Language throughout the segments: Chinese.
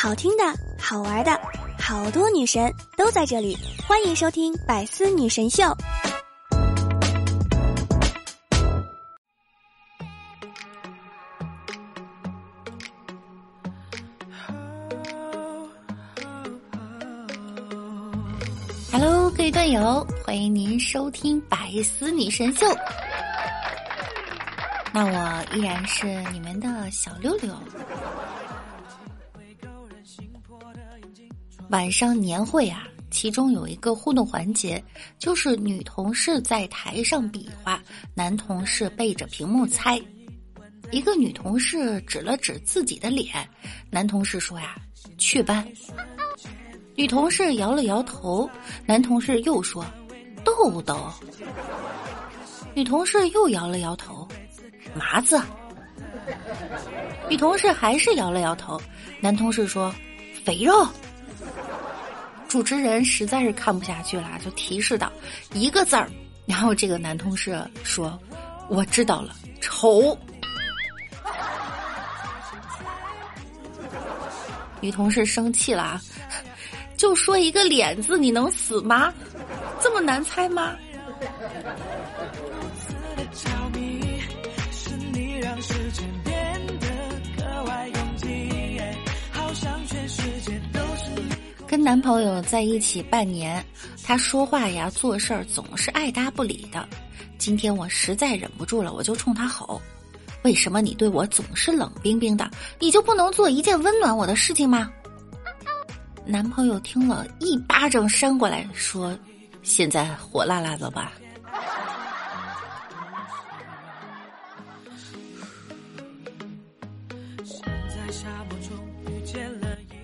好听的、好玩的，好多女神都在这里，欢迎收听《百思女神秀》。Hello，各位段友，欢迎您收听《百思女神秀》。那我依然是你们的小六六。晚上年会啊，其中有一个互动环节，就是女同事在台上比划，男同事背着屏幕猜。一个女同事指了指自己的脸，男同事说呀：“雀斑。”女同事摇了摇头，男同事又说：“痘痘。”女同事又摇了摇头，麻子。女同事还是摇了摇头，男同事说：“肥肉。”主持人实在是看不下去了，就提示道：“一个字儿。”然后这个男同事说：“我知道了，丑。”女同事生气了啊，就说一个脸字，你能死吗？这么难猜吗？男朋友在一起半年，他说话呀、做事儿总是爱搭不理的。今天我实在忍不住了，我就冲他吼：“为什么你对我总是冷冰冰的？你就不能做一件温暖我的事情吗？”男朋友听了一巴掌扇过来，说：“现在火辣辣的吧？”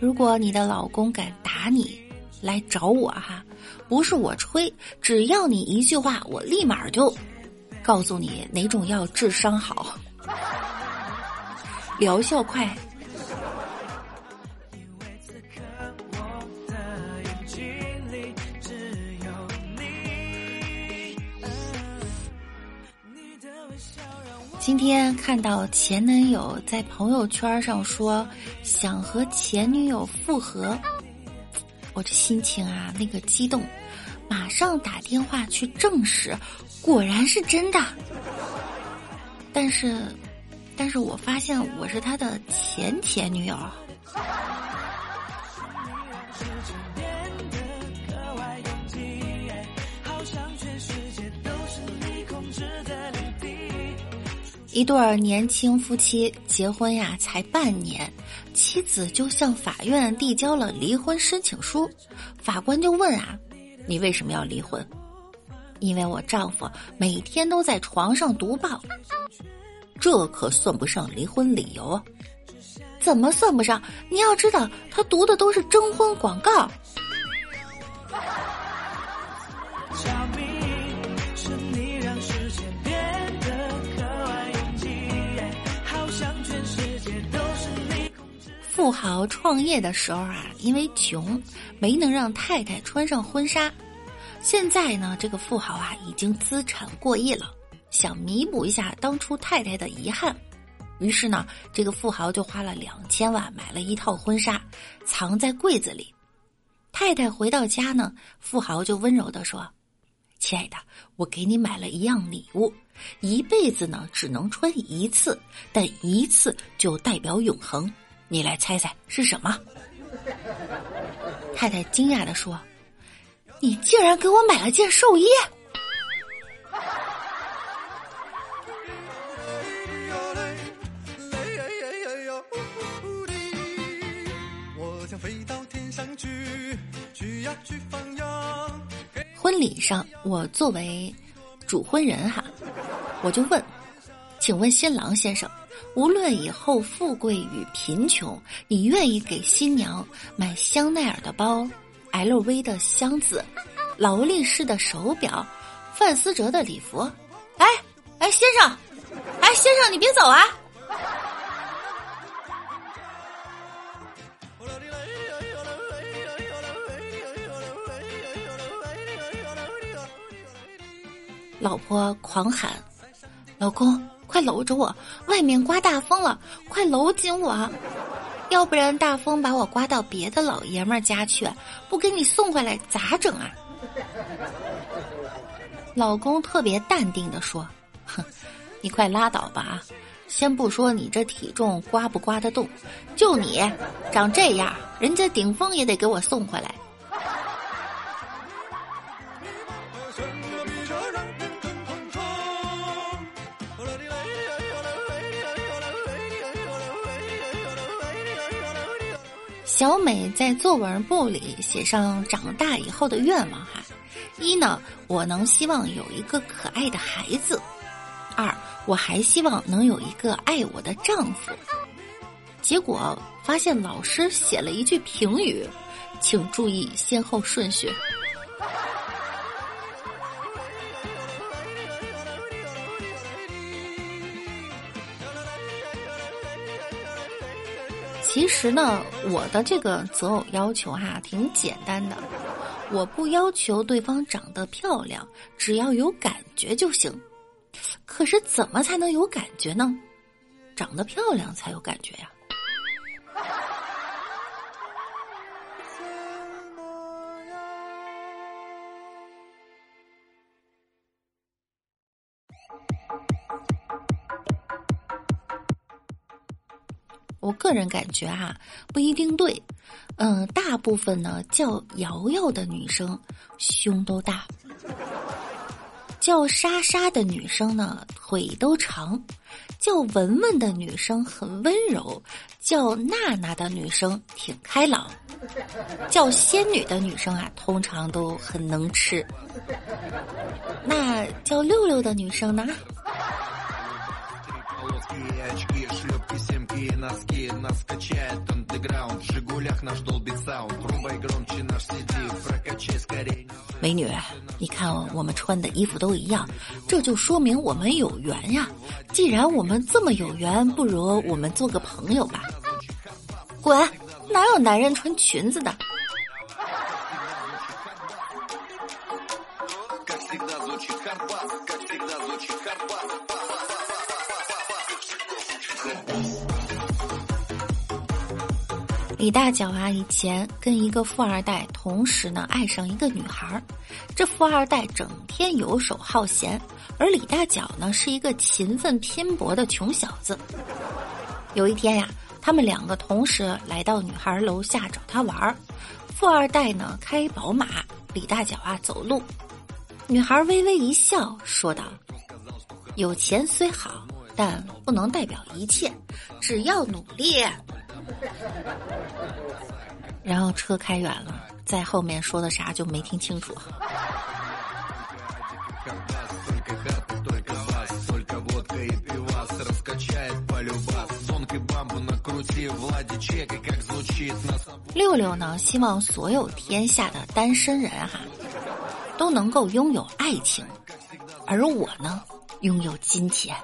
如果你的老公敢打你，来找我哈，不是我吹，只要你一句话，我立马就告诉你哪种药治伤好，疗效快。今天看到前男友在朋友圈上说想和前女友复合，我这心情啊，那个激动，马上打电话去证实，果然是真的。但是，但是我发现我是他的前前女友。一对年轻夫妻结婚呀，才半年，妻子就向法院递交了离婚申请书。法官就问啊：“你为什么要离婚？”因为我丈夫每天都在床上读报，这可算不上离婚理由。怎么算不上？你要知道，他读的都是征婚广告。富豪创业的时候啊，因为穷，没能让太太穿上婚纱。现在呢，这个富豪啊已经资产过亿了，想弥补一下当初太太的遗憾。于是呢，这个富豪就花了两千万买了一套婚纱，藏在柜子里。太太回到家呢，富豪就温柔的说：“亲爱的，我给你买了一样礼物，一辈子呢只能穿一次，但一次就代表永恒。”你来猜猜是什么？太太惊讶的说：“你竟然给我买了件寿衣！”婚礼上，我作为主婚人哈，我就问：“请问新郎先生？”无论以后富贵与贫穷，你愿意给新娘买香奈儿的包、LV 的箱子、劳力士的手表、范思哲的礼服？哎哎，先生，哎先生，你别走啊！老婆狂喊：“老公！”快搂着我，外面刮大风了，快搂紧我，要不然大风把我刮到别的老爷们儿家去，不给你送回来咋整啊？”老公特别淡定的说：“哼，你快拉倒吧啊！先不说你这体重刮不刮得动，就你长这样，人家顶风也得给我送回来。”小美在作文簿里写上长大以后的愿望哈，一呢，我能希望有一个可爱的孩子；二，我还希望能有一个爱我的丈夫。结果发现老师写了一句评语，请注意先后顺序。其实呢，我的这个择偶要求哈挺简单的，我不要求对方长得漂亮，只要有感觉就行。可是怎么才能有感觉呢？长得漂亮才有感觉呀。个人感觉哈，不一定对，嗯，大部分呢叫瑶瑶的女生胸都大，叫莎莎的女生呢腿都长，叫文文的女生很温柔，叫娜娜的女生挺开朗，叫仙女的女生啊通常都很能吃，那叫六六的女生呢？美女，你看我们穿的衣服都一样，这就说明我们有缘呀。既然我们这么有缘，不如我们做个朋友吧。滚！哪有男人穿裙子的？李大脚啊，以前跟一个富二代同时呢爱上一个女孩，这富二代整天游手好闲，而李大脚呢是一个勤奋拼搏的穷小子。有一天呀，他们两个同时来到女孩楼下找她玩儿，富二代呢开宝马，李大脚啊走路。女孩微微一笑，说道：“有钱虽好，但不能代表一切，只要努力。” 然后车开远了，在后面说的啥就没听清楚。六六呢，希望所有天下的单身人哈，都能够拥有爱情，而我呢，拥有金钱。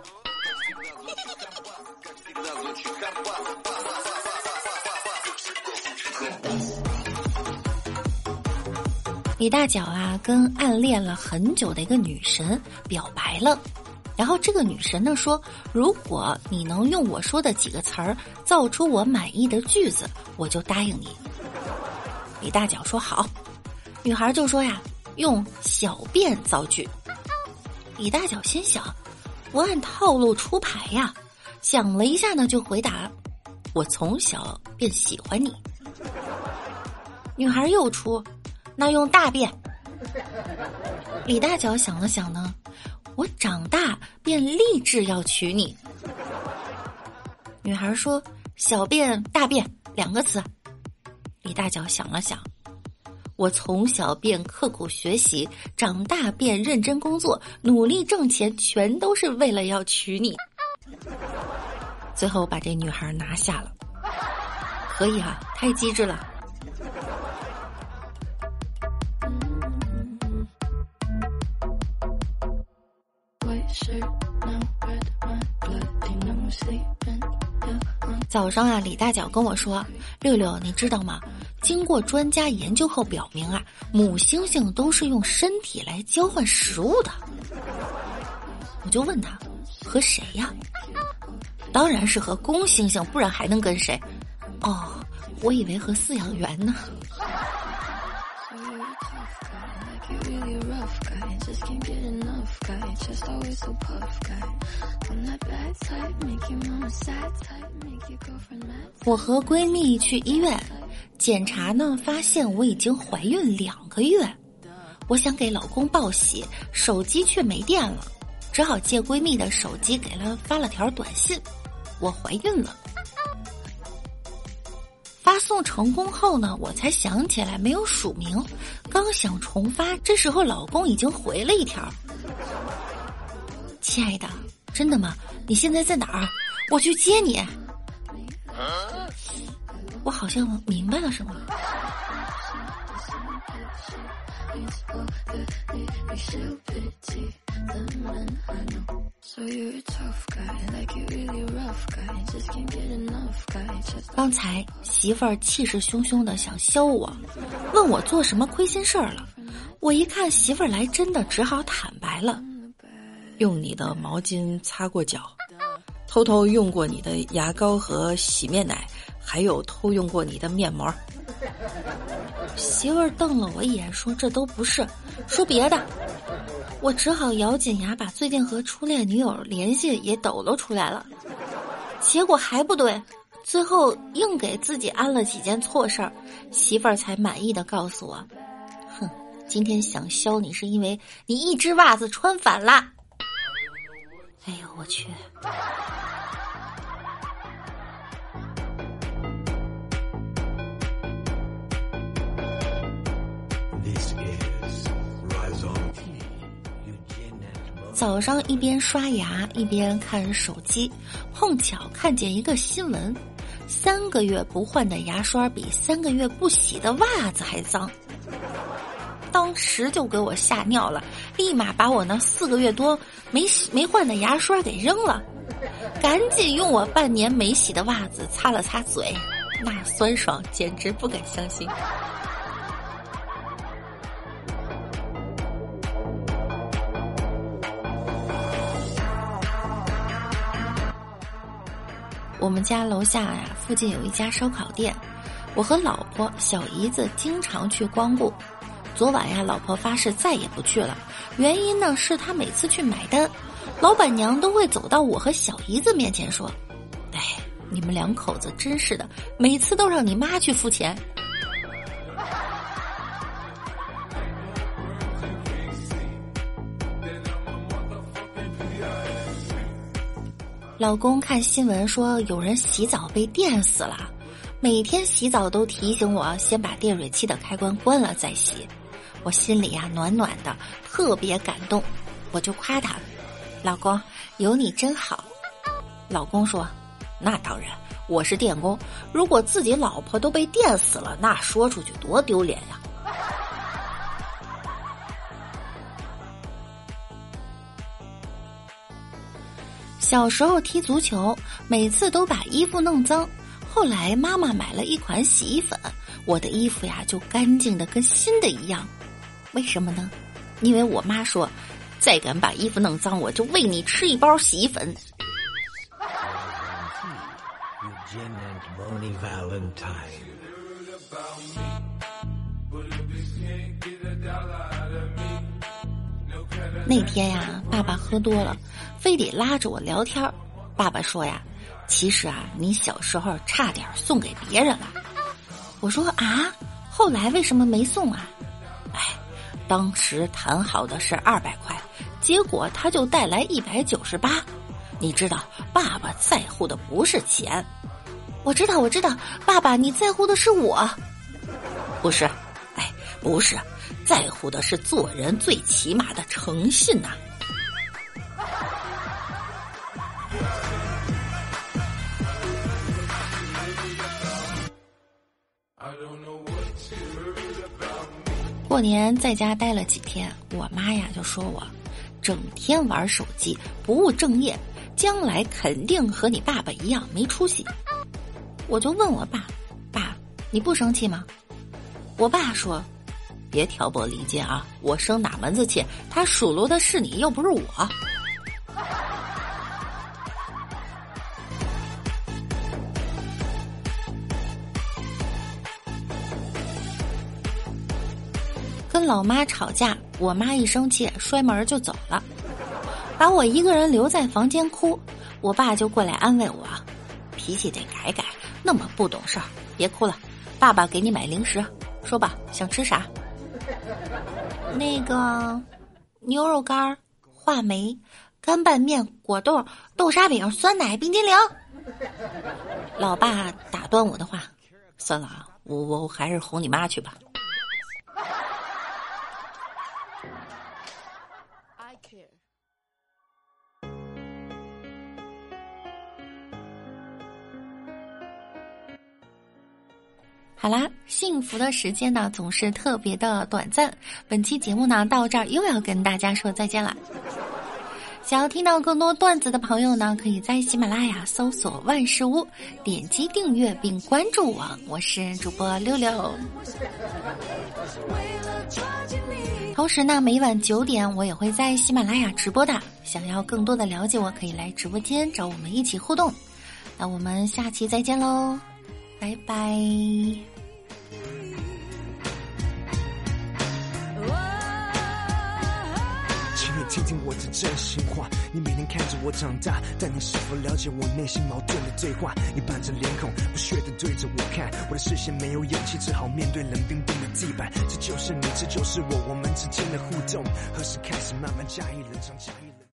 李大脚啊，跟暗恋了很久的一个女神表白了，然后这个女神呢说：“如果你能用我说的几个词儿造出我满意的句子，我就答应你。”李大脚说：“好。”女孩就说：“呀，用小便造句。”李大脚心想：“不按套路出牌呀。”想了一下呢，就回答：“我从小便喜欢你。”女孩又出。那用大便。李大脚想了想呢，我长大便立志要娶你。女孩说：“小便大便两个词。”李大脚想了想，我从小便刻苦学习，长大便认真工作，努力挣钱，全都是为了要娶你。最后把这女孩拿下了，可以啊，太机智了。早上啊，李大脚跟我说：“六六，你知道吗？经过专家研究后表明啊，母猩猩都是用身体来交换食物的。”我就问他：“和谁呀？”当然是和公猩猩，不然还能跟谁？哦，我以为和饲养员呢。我和闺蜜去医院检查呢，发现我已经怀孕两个月。我想给老公报喜，手机却没电了，只好借闺蜜的手机给了发了条短信：“我怀孕了。”发送成功后呢，我才想起来没有署名，刚想重发，这时候老公已经回了一条：“亲爱的，真的吗？你现在在哪儿？我去接你。”我好像明白了什么。刚才媳妇儿气势汹汹的想削我，问我做什么亏心事儿了。我一看媳妇儿来真的，只好坦白了：用你的毛巾擦过脚，偷偷用过你的牙膏和洗面奶，还有偷用过你的面膜。媳妇儿瞪了我一眼，说：“这都不是，说别的。”我只好咬紧牙，把最近和初恋女友联系也抖搂出来了。结果还不对，最后硬给自己安了几件错事儿，媳妇儿才满意的告诉我：“哼，今天想削你是因为你一只袜子穿反了。”哎呦我去！早上一边刷牙一边看手机，碰巧看见一个新闻：三个月不换的牙刷比三个月不洗的袜子还脏。当时就给我吓尿了，立马把我那四个月多没洗没换的牙刷给扔了，赶紧用我半年没洗的袜子擦了擦嘴，那酸爽简直不敢相信。我们家楼下呀，附近有一家烧烤店，我和老婆、小姨子经常去光顾。昨晚呀，老婆发誓再也不去了，原因呢是她每次去买单，老板娘都会走到我和小姨子面前说：“哎，你们两口子真是的，每次都让你妈去付钱。”老公看新闻说有人洗澡被电死了，每天洗澡都提醒我先把电水器的开关关了再洗，我心里呀暖暖的，特别感动，我就夸他：“老公有你真好。”老公说：“那当然，我是电工，如果自己老婆都被电死了，那说出去多丢脸呀。”小时候踢足球，每次都把衣服弄脏。后来妈妈买了一款洗衣粉，我的衣服呀就干净的跟新的一样。为什么呢？因为我妈说，再敢把衣服弄脏，我就喂你吃一包洗衣粉。那天呀，爸爸喝多了。非得拉着我聊天爸爸说呀，其实啊，你小时候差点送给别人了。我说啊，后来为什么没送啊？哎，当时谈好的是二百块，结果他就带来一百九十八。你知道，爸爸在乎的不是钱。我知道，我知道，爸爸你在乎的是我，不是？哎，不是，在乎的是做人最起码的诚信呐。过年在家待了几天，我妈呀就说我整天玩手机不务正业，将来肯定和你爸爸一样没出息。我就问我爸：“爸，你不生气吗？”我爸说：“别挑拨离间啊，我生哪门子气？他数落的是你，又不是我。”跟老妈吵架，我妈一生气摔门就走了，把我一个人留在房间哭。我爸就过来安慰我，脾气得改改，那么不懂事儿，别哭了，爸爸给你买零食，说吧，想吃啥？那个牛肉干、话梅、干拌面、果冻、豆沙饼、酸奶、冰激凌。老爸打断我的话，算了啊，我我还是哄你妈去吧。好啦，幸福的时间呢总是特别的短暂。本期节目呢到这儿又要跟大家说再见了。想要听到更多段子的朋友呢，可以在喜马拉雅搜索“万事屋”，点击订阅并关注我。我是主播六六。同时呢，每晚九点我也会在喜马拉雅直播的。想要更多的了解我，可以来直播间找我们一起互动。那我们下期再见喽，拜拜。听听我的真心话，你每天看着我长大，但你是否了解我内心矛盾的对话？你板着脸孔，不屑的对着我看，我的视线没有勇气，只好面对冷冰冰的地板。这就是你，这就是我，我们之间的互动，何时开始慢慢加以冷场？加以。